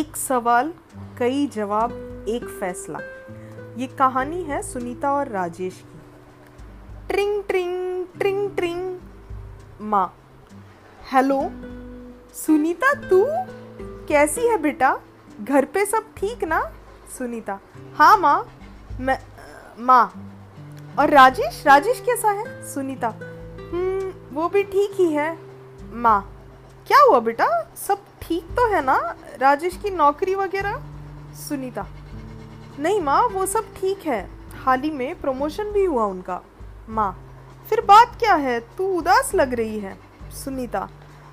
एक सवाल, कई जवाब, एक फैसला। ये कहानी है सुनीता और राजेश की। ट्रिंग ट्रिंग ट्रिंग ट्रिंग। माँ। हेलो? सुनीता, तू? कैसी है बेटा? घर पे सब ठीक ना? सुनीता। हाँ माँ। मैं, माँ। और राजेश? राजेश कैसा है? सुनीता। हम्म वो भी ठीक ही है। माँ। क्या हुआ बेटा? सब ठीक तो है ना? राजेश की नौकरी वगैरह? सुनीता। नहीं माँ, वो सब ठीक है। हाल ही में प्रमोशन भी हुआ उनका। माँ, फिर बात क्या है? तू उदास लग रही है। सुनीता।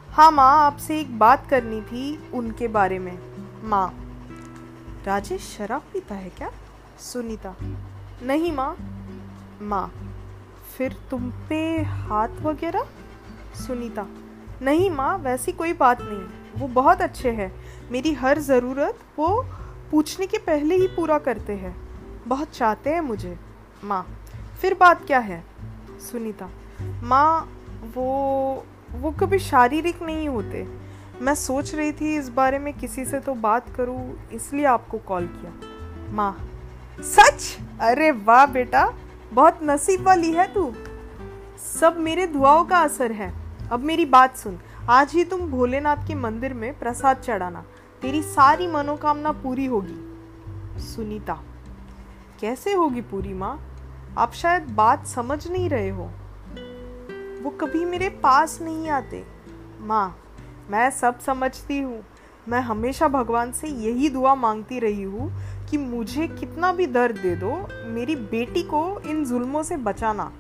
हाँ माँ, आपसे एक बात करनी थी उनके बारे में। माँ। राजेश शराब पीता है क्या? सुनीता। नहीं माँ। माँ, फिर तुम पे हाथ वगैरह? सुनीता। नहीं माँ, वैसी कोई बात नहीं। वो बहुत अच्छे हैं। मेरी हर ज़रूरत वो पूछने के पहले ही पूरा करते हैं। बहुत चाहते हैं मुझे। माँ, फिर बात क्या है? सुनीता, माँ, वो वो कभी शारीरिक नहीं होते। मैं सोच रही थी इस बारे में किसी से तो बात करूँ, इसलिए आपको कॉल किया। माँ, सच? अरे वाह बेटा, बहुत नसीब वाली है तू। सब मेरे दुआओं का असर है। अब मेरी बात सुन। आज ही तुम भोलेनाथ के मंदिर में प्रसाद चढ़ाना। तेरी सारी मनोकामना पूरी होगी। सुनीता, कैसे होगी पूरी माँ? आप शायद बात समझ नहीं रहे हो। वो कभी मेरे पास नहीं आते। माँ, मैं सब समझती हूँ। मैं हमेशा भगवान से यही दुआ मांगती रही हूँ कि मुझे कितना भी दर्द दे दो, मेरी बेटी को इन जुल्मों से बचाना।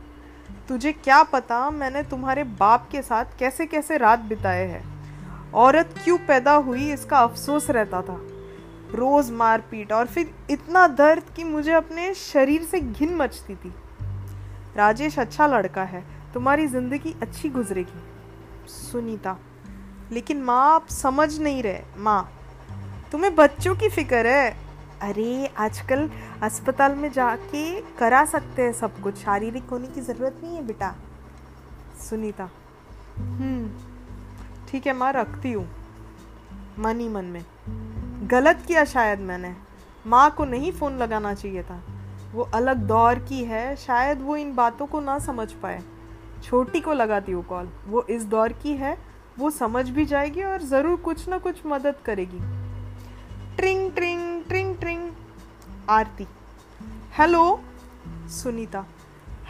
तुझे क्या पता मैंने तुम्हारे बाप के साथ कैसे कैसे रात बिताए हैं? औरत क्यों पैदा हुई इसका अफसोस रहता था। रोज मारपीट और फिर इतना दर्द कि मुझे अपने शरीर से घिन मचती थी। राजेश अच्छा लड़का है, तुम्हारी ज़िंदगी अच्छी गुजरेगी। सुनीता, लेकिन माँ आप समझ नहीं रहे। माँ, तुम्हें बच्चों की फ़िक्र है। अरे, आजकल अस्पताल में जाके करा सकते हैं सब कुछ। शारीरिक होने की ज़रूरत नहीं है बेटा। सुनीता। हम्म ठीक है, माँ, रखती हूँ। मन ही मन में। गलत किया शायद मैंने। माँ को नहीं फ़ोन लगाना चाहिए था। वो अलग दौर की है, शायद वो इन बातों को ना समझ पाए। छोटी को लगाती हूँ कॉल। वो इस दौर की है, वो समझ भी जाएगी और ज़रूर कुछ ना कुछ मदद करेगी। ट्रिंग ट्रिंग ट्रिंग ट्रिंग। आरती। हेलो, सुनीता।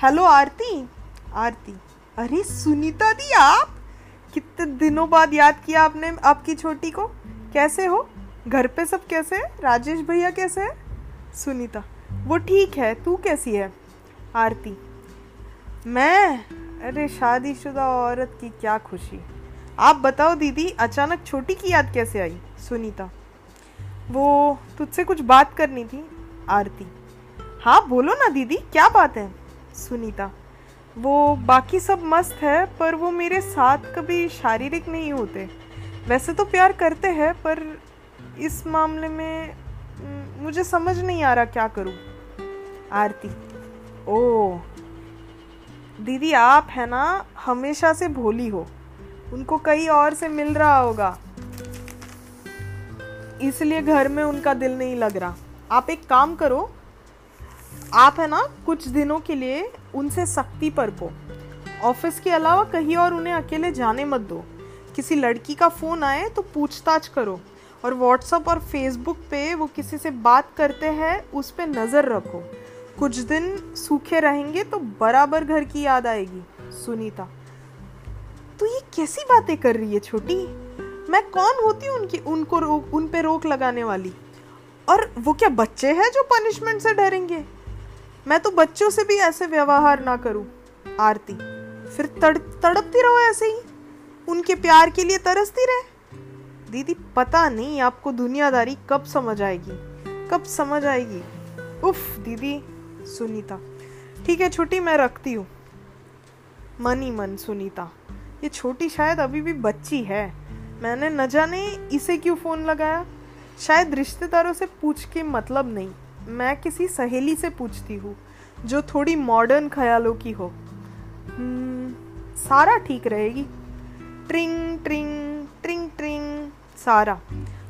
हेलो, आरती। आरती। अरे, सुनीता दी आप? कितने दिनों बाद याद किया आपने आपकी छोटी को। कैसे हो? घर पे सब कैसे है? राजेश भैया कैसे है? सुनीता, वो ठीक है, तू कैसी है? आरती। मैं? अरे, शादीशुदा औरत की क्या खुशी। आप बताओ दीदी, अचानक छोटी की याद कैसे आई? सुनीता वो तुझसे कुछ बात करनी थी, आरती। हाँ बोलो ना दीदी, क्या बात है? सुनीता। वो बाकी सब मस्त है, पर वो मेरे साथ कभी शारीरिक नहीं होते। वैसे तो प्यार करते हैं, पर इस मामले में मुझे समझ नहीं आ रहा क्या करूँ। आरती। ओ, दीदी, आप है ना, हमेशा से भोली हो। उनको कहीं और से मिल रहा होगा। इसलिए घर में उनका दिल नहीं लग रहा। आप एक काम करो, आप है ना, कुछ दिनों के लिए उनसे सख्ती पर को। ऑफ़िस के अलावा कहीं और उन्हें अकेले जाने मत दो। किसी लड़की का फ़ोन आए तो पूछताछ करो और व्हाट्सअप और फेसबुक पे वो किसी से बात करते हैं, उस पर नज़र रखो। कुछ दिन सूखे रहेंगे तो बराबर घर की याद आएगी, सुनीता। तो ये कैसी बातें कर रही है छोटी? मैं कौन होती हूँ उनकी, उनको रोक उन पे रोक लगाने वाली? और वो क्या बच्चे हैं जो पनिशमेंट से डरेंगे? मैं तो बच्चों से भी ऐसे व्यवहार ना करूँ। आरती, फिर तड़, तड़पती रहो ऐसे ही। उनके प्यार के लिए तरसती रहे। दीदी, पता नहीं आपको दुनियादारी कब समझ आएगी। कब समझ आएगी? उफ, दीदी, सुनीता। ठीक है, छुट्टी मैं रखती हूँ। मन ही मन, सुनीता। ये छोटी शायद अभी भी बच्ची है। मैंने न जाने इसे क्यों फ़ोन लगाया? शायद रिश्तेदारों से पूछ के मतलब नहीं। मैं किसी सहेली से पूछती हूँ जो थोड़ी मॉडर्न ख्यालों की हो। hmm, सारा ठीक रहेगी। ट्रिंग ट्रिंग ट्रिंग ट्रिंग Sara.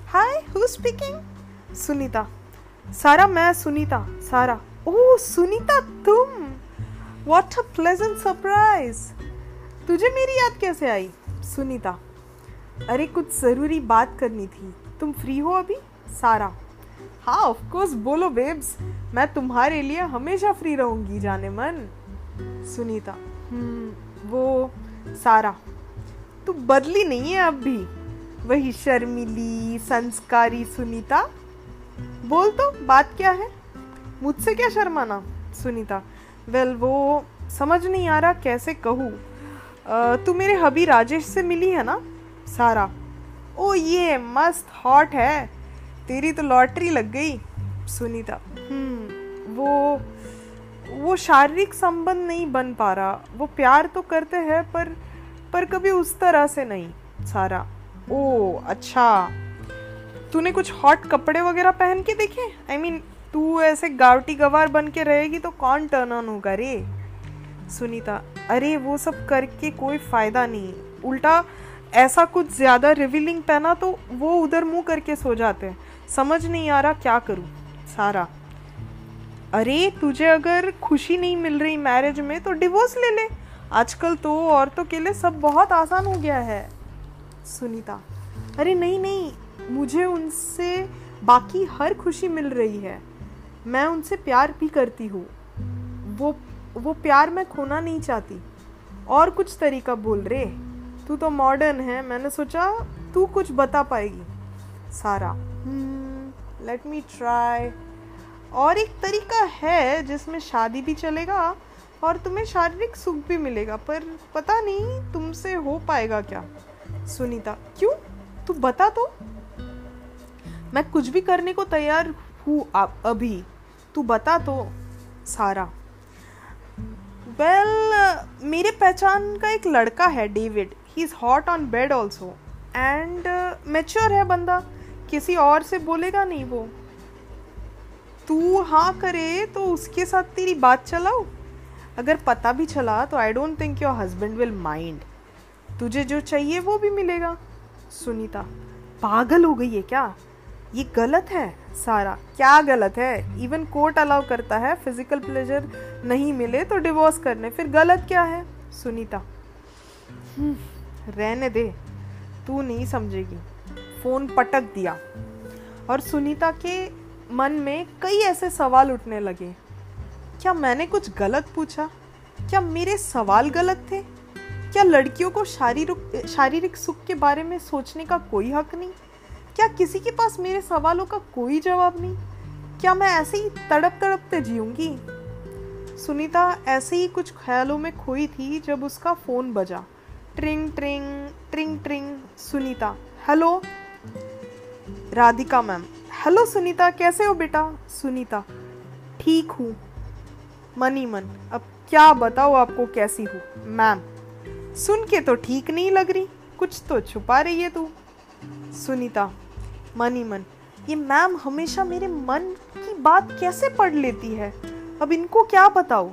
Hi who speaking Sunita. Sara मैं सुनीता सारा। ओह सुनीता तुम! व्हाट अ प्लेजेंट सरप्राइज़ तुझे मेरी याद कैसे आई? सुनीता। अरे, कुछ ज़रूरी बात करनी थी। तुम फ्री हो अभी? सारा। हाँ ऑफकोर्स बोलो बेब्स मैं तुम्हारे लिए हमेशा फ्री रहूँगी, जाने मन। सुनीता हम्म वो सारा। तू बदली नहीं है अब भी। वही शर्मिली, संस्कारी सुनीता। बोल तो बात क्या है? मुझसे क्या शर्माना? सुनीता वेल वो समझ नहीं आ रहा, कैसे कहूँ? तू मेरे हबी राजेश से मिली है ना? सारा। ओ ये मस्त हॉट है। तेरी तो लॉटरी लग गई सुनीता। हम्म वो वो शारीरिक संबंध नहीं बन पा रहा। वो प्यार तो करते हैं पर पर कभी उस तरह से नहीं सारा। ओ अच्छा। तूने कुछ हॉट कपड़े वगैरह पहन के देखे? आई I मीन mean, तू ऐसे गावटी गवार बन के रहेगी तो कौन टर्न ऑन होगा रे? सुनीता अरे वो सब करके कोई फ़ायदा नहीं। उल्टा ऐसा कुछ ज़्यादा रिविलिंग पहना तो वो उधर मुँह करके सो जाते हैं। समझ नहीं आ रहा क्या करूँ। सारा, अरे तुझे अगर खुशी नहीं मिल रही मैरिज में तो डिवोर्स ले ले। आजकल तो औरतों के लिए सब बहुत आसान हो गया है। सुनीता, अरे नहीं नहीं, मुझे उनसे बाकी हर खुशी मिल रही है। मैं उनसे प्यार भी करती हूँ। वो वो प्यार मैं खोना नहीं चाहती। और कुछ तरीका बोल रे। तू तो मॉडर्न है। मैंने सोचा तू कुछ बता पाएगी। सारा। लेट मी ट्राई और एक तरीका है जिसमें शादी भी चलेगा और तुम्हें शारीरिक सुख भी मिलेगा पर पता नहीं तुमसे हो पाएगा क्या। सुनीता क्यों? तू बता तो। मैं कुछ भी करने को तैयार हूँ अभी। तू बता तो सारा। वेल well, मेरे पहचान का एक लड़का है David he is hot on bed also and mature है बंदा। किसी और से बोलेगा नहीं वो। तू हाँ करे तो उसके साथ तेरी बात चलाओ। अगर पता भी चला तो I don't think your husband will mind तुझे जो चाहिए वो भी मिलेगा। सुनीता, पागल हो गई है क्या? ये गलत है सारा। क्या गलत है? इवन कोर्ट अलाउ करता है फ़िज़िकल प्लेजर नहीं मिले तो डिवोर्स करने। फिर गलत क्या है? सुनीता। रहने दे, तू नहीं समझेगी। फ़ोन पटक दिया। और सुनीता के मन में कई ऐसे सवाल उठने लगे। क्या मैंने कुछ गलत पूछा? क्या मेरे सवाल गलत थे? क्या लड़कियों को शारीरिक शारीरिक सुख के बारे में सोचने का कोई हक नहीं? क्या किसी के पास मेरे सवालों का कोई जवाब नहीं? क्या मैं ऐसे ही तड़प तड़पते जीऊँगी? सुनीता ऐसे ही कुछ ख्यालों में खोई थी जब उसका फ़ोन बजा। ट्रिंग ट्रिंग ट्रिंग ट्रिंग, Sunita. Hello? Radhika ma'am. Hello Sunita, कैसे हो बेटा? सुनीता। ठीक हूँ। मनी मन, अब क्या बताओ आपको कैसी हूँ? मैम, सुन के तो ठीक नहीं लग रही। कुछ तो छुपा रही है तू। सुनीता, मनी मन, ये मैम हमेशा मेरे मन की बात कैसे पढ़ लेती है? अब इनको क्या बताओ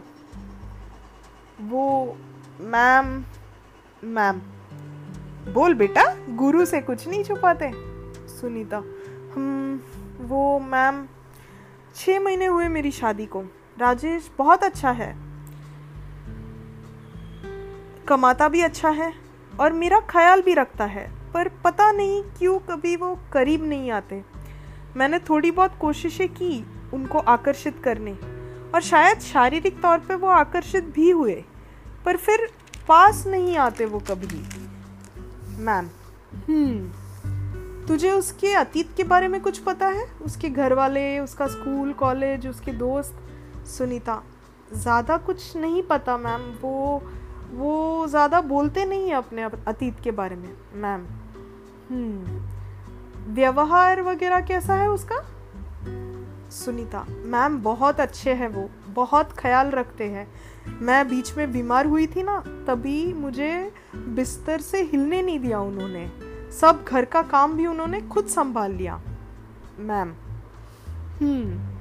वो, मैम मैम, बोल बेटा, गुरु से कुछ नहीं छुपाते। सुनीता, हम, वो मैम छः महीने हुए मेरी शादी को। राजेश, बहुत अच्छा है। कमाता भी अच्छा है और मेरा ख्याल भी रखता है, पर पता नहीं क्यों कभी वो करीब नहीं आते। मैंने थोड़ी बहुत कोशिशें की उनको आकर्षित करने, और शायद शारीरिक तौर पे वो आकर्षित भी हुए, पर फिर पास नहीं आते वो कभी। मैम हम्म। तुझे उसके अतीत के बारे में कुछ पता है? उसके घर वाले उसका स्कूल कॉलेज उसके दोस्त? सुनीता ज़्यादा कुछ नहीं पता मैम। वो वो ज़्यादा बोलते नहीं है अपने अतीत के बारे में। मैम हम्म। व्यवहार वगैरह कैसा है उसका? सुनीता मैम बहुत अच्छे हैं वो बहुत ख्याल रखते हैं। मैं बीच में बीमार हुई थी ना तभी मुझे बिस्तर से हिलने नहीं दिया उन्होंने। सब घर का काम भी उन्होंने खुद संभाल लिया। मैम। हम्म।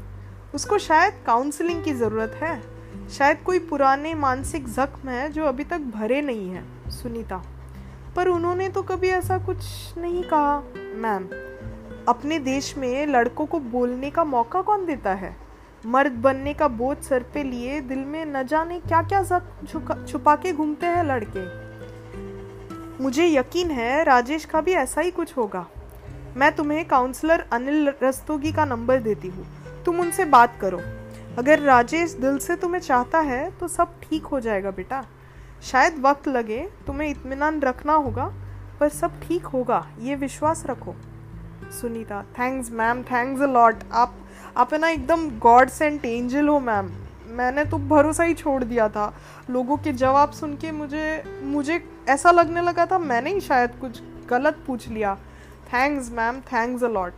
उसको शायद काउंसलिंग की ज़रूरत है। शायद कोई पुराने मानसिक जख्म है जो अभी तक भरे नहीं है सुनीता। पर उन्होंने तो कभी ऐसा कुछ नहीं कहा। मैम। अपने देश में लड़कों को बोलने का मौका कौन देता है? मर्द बनने का बोझ सर पे लिए दिल में न जाने क्या क्या सब छुपा के घूमते हैं लड़के। मुझे यकीन है राजेश का भी ऐसा ही कुछ होगा। मैं तुम्हें काउंसलर अनिल रस्तोगी का नंबर देती हूँ। तुम उनसे बात करो। अगर राजेश दिल से तुम्हें चाहता है तो सब ठीक हो जाएगा बेटा। शायद वक्त लगे, तुम्हें इत्मीनान रखना होगा, पर सब ठीक होगा, ये विश्वास रखो। Sunita thanks ma'am thanks a lot आप आप है ना एकदम गॉड सेंट एंजल हो मैम मैंने तो भरोसा ही छोड़ दिया था लोगों के जवाब सुन के मुझे मुझे ऐसा लगने लगा था मैंने ही शायद कुछ गलत पूछ लिया. Thanks ma'am thanks a lot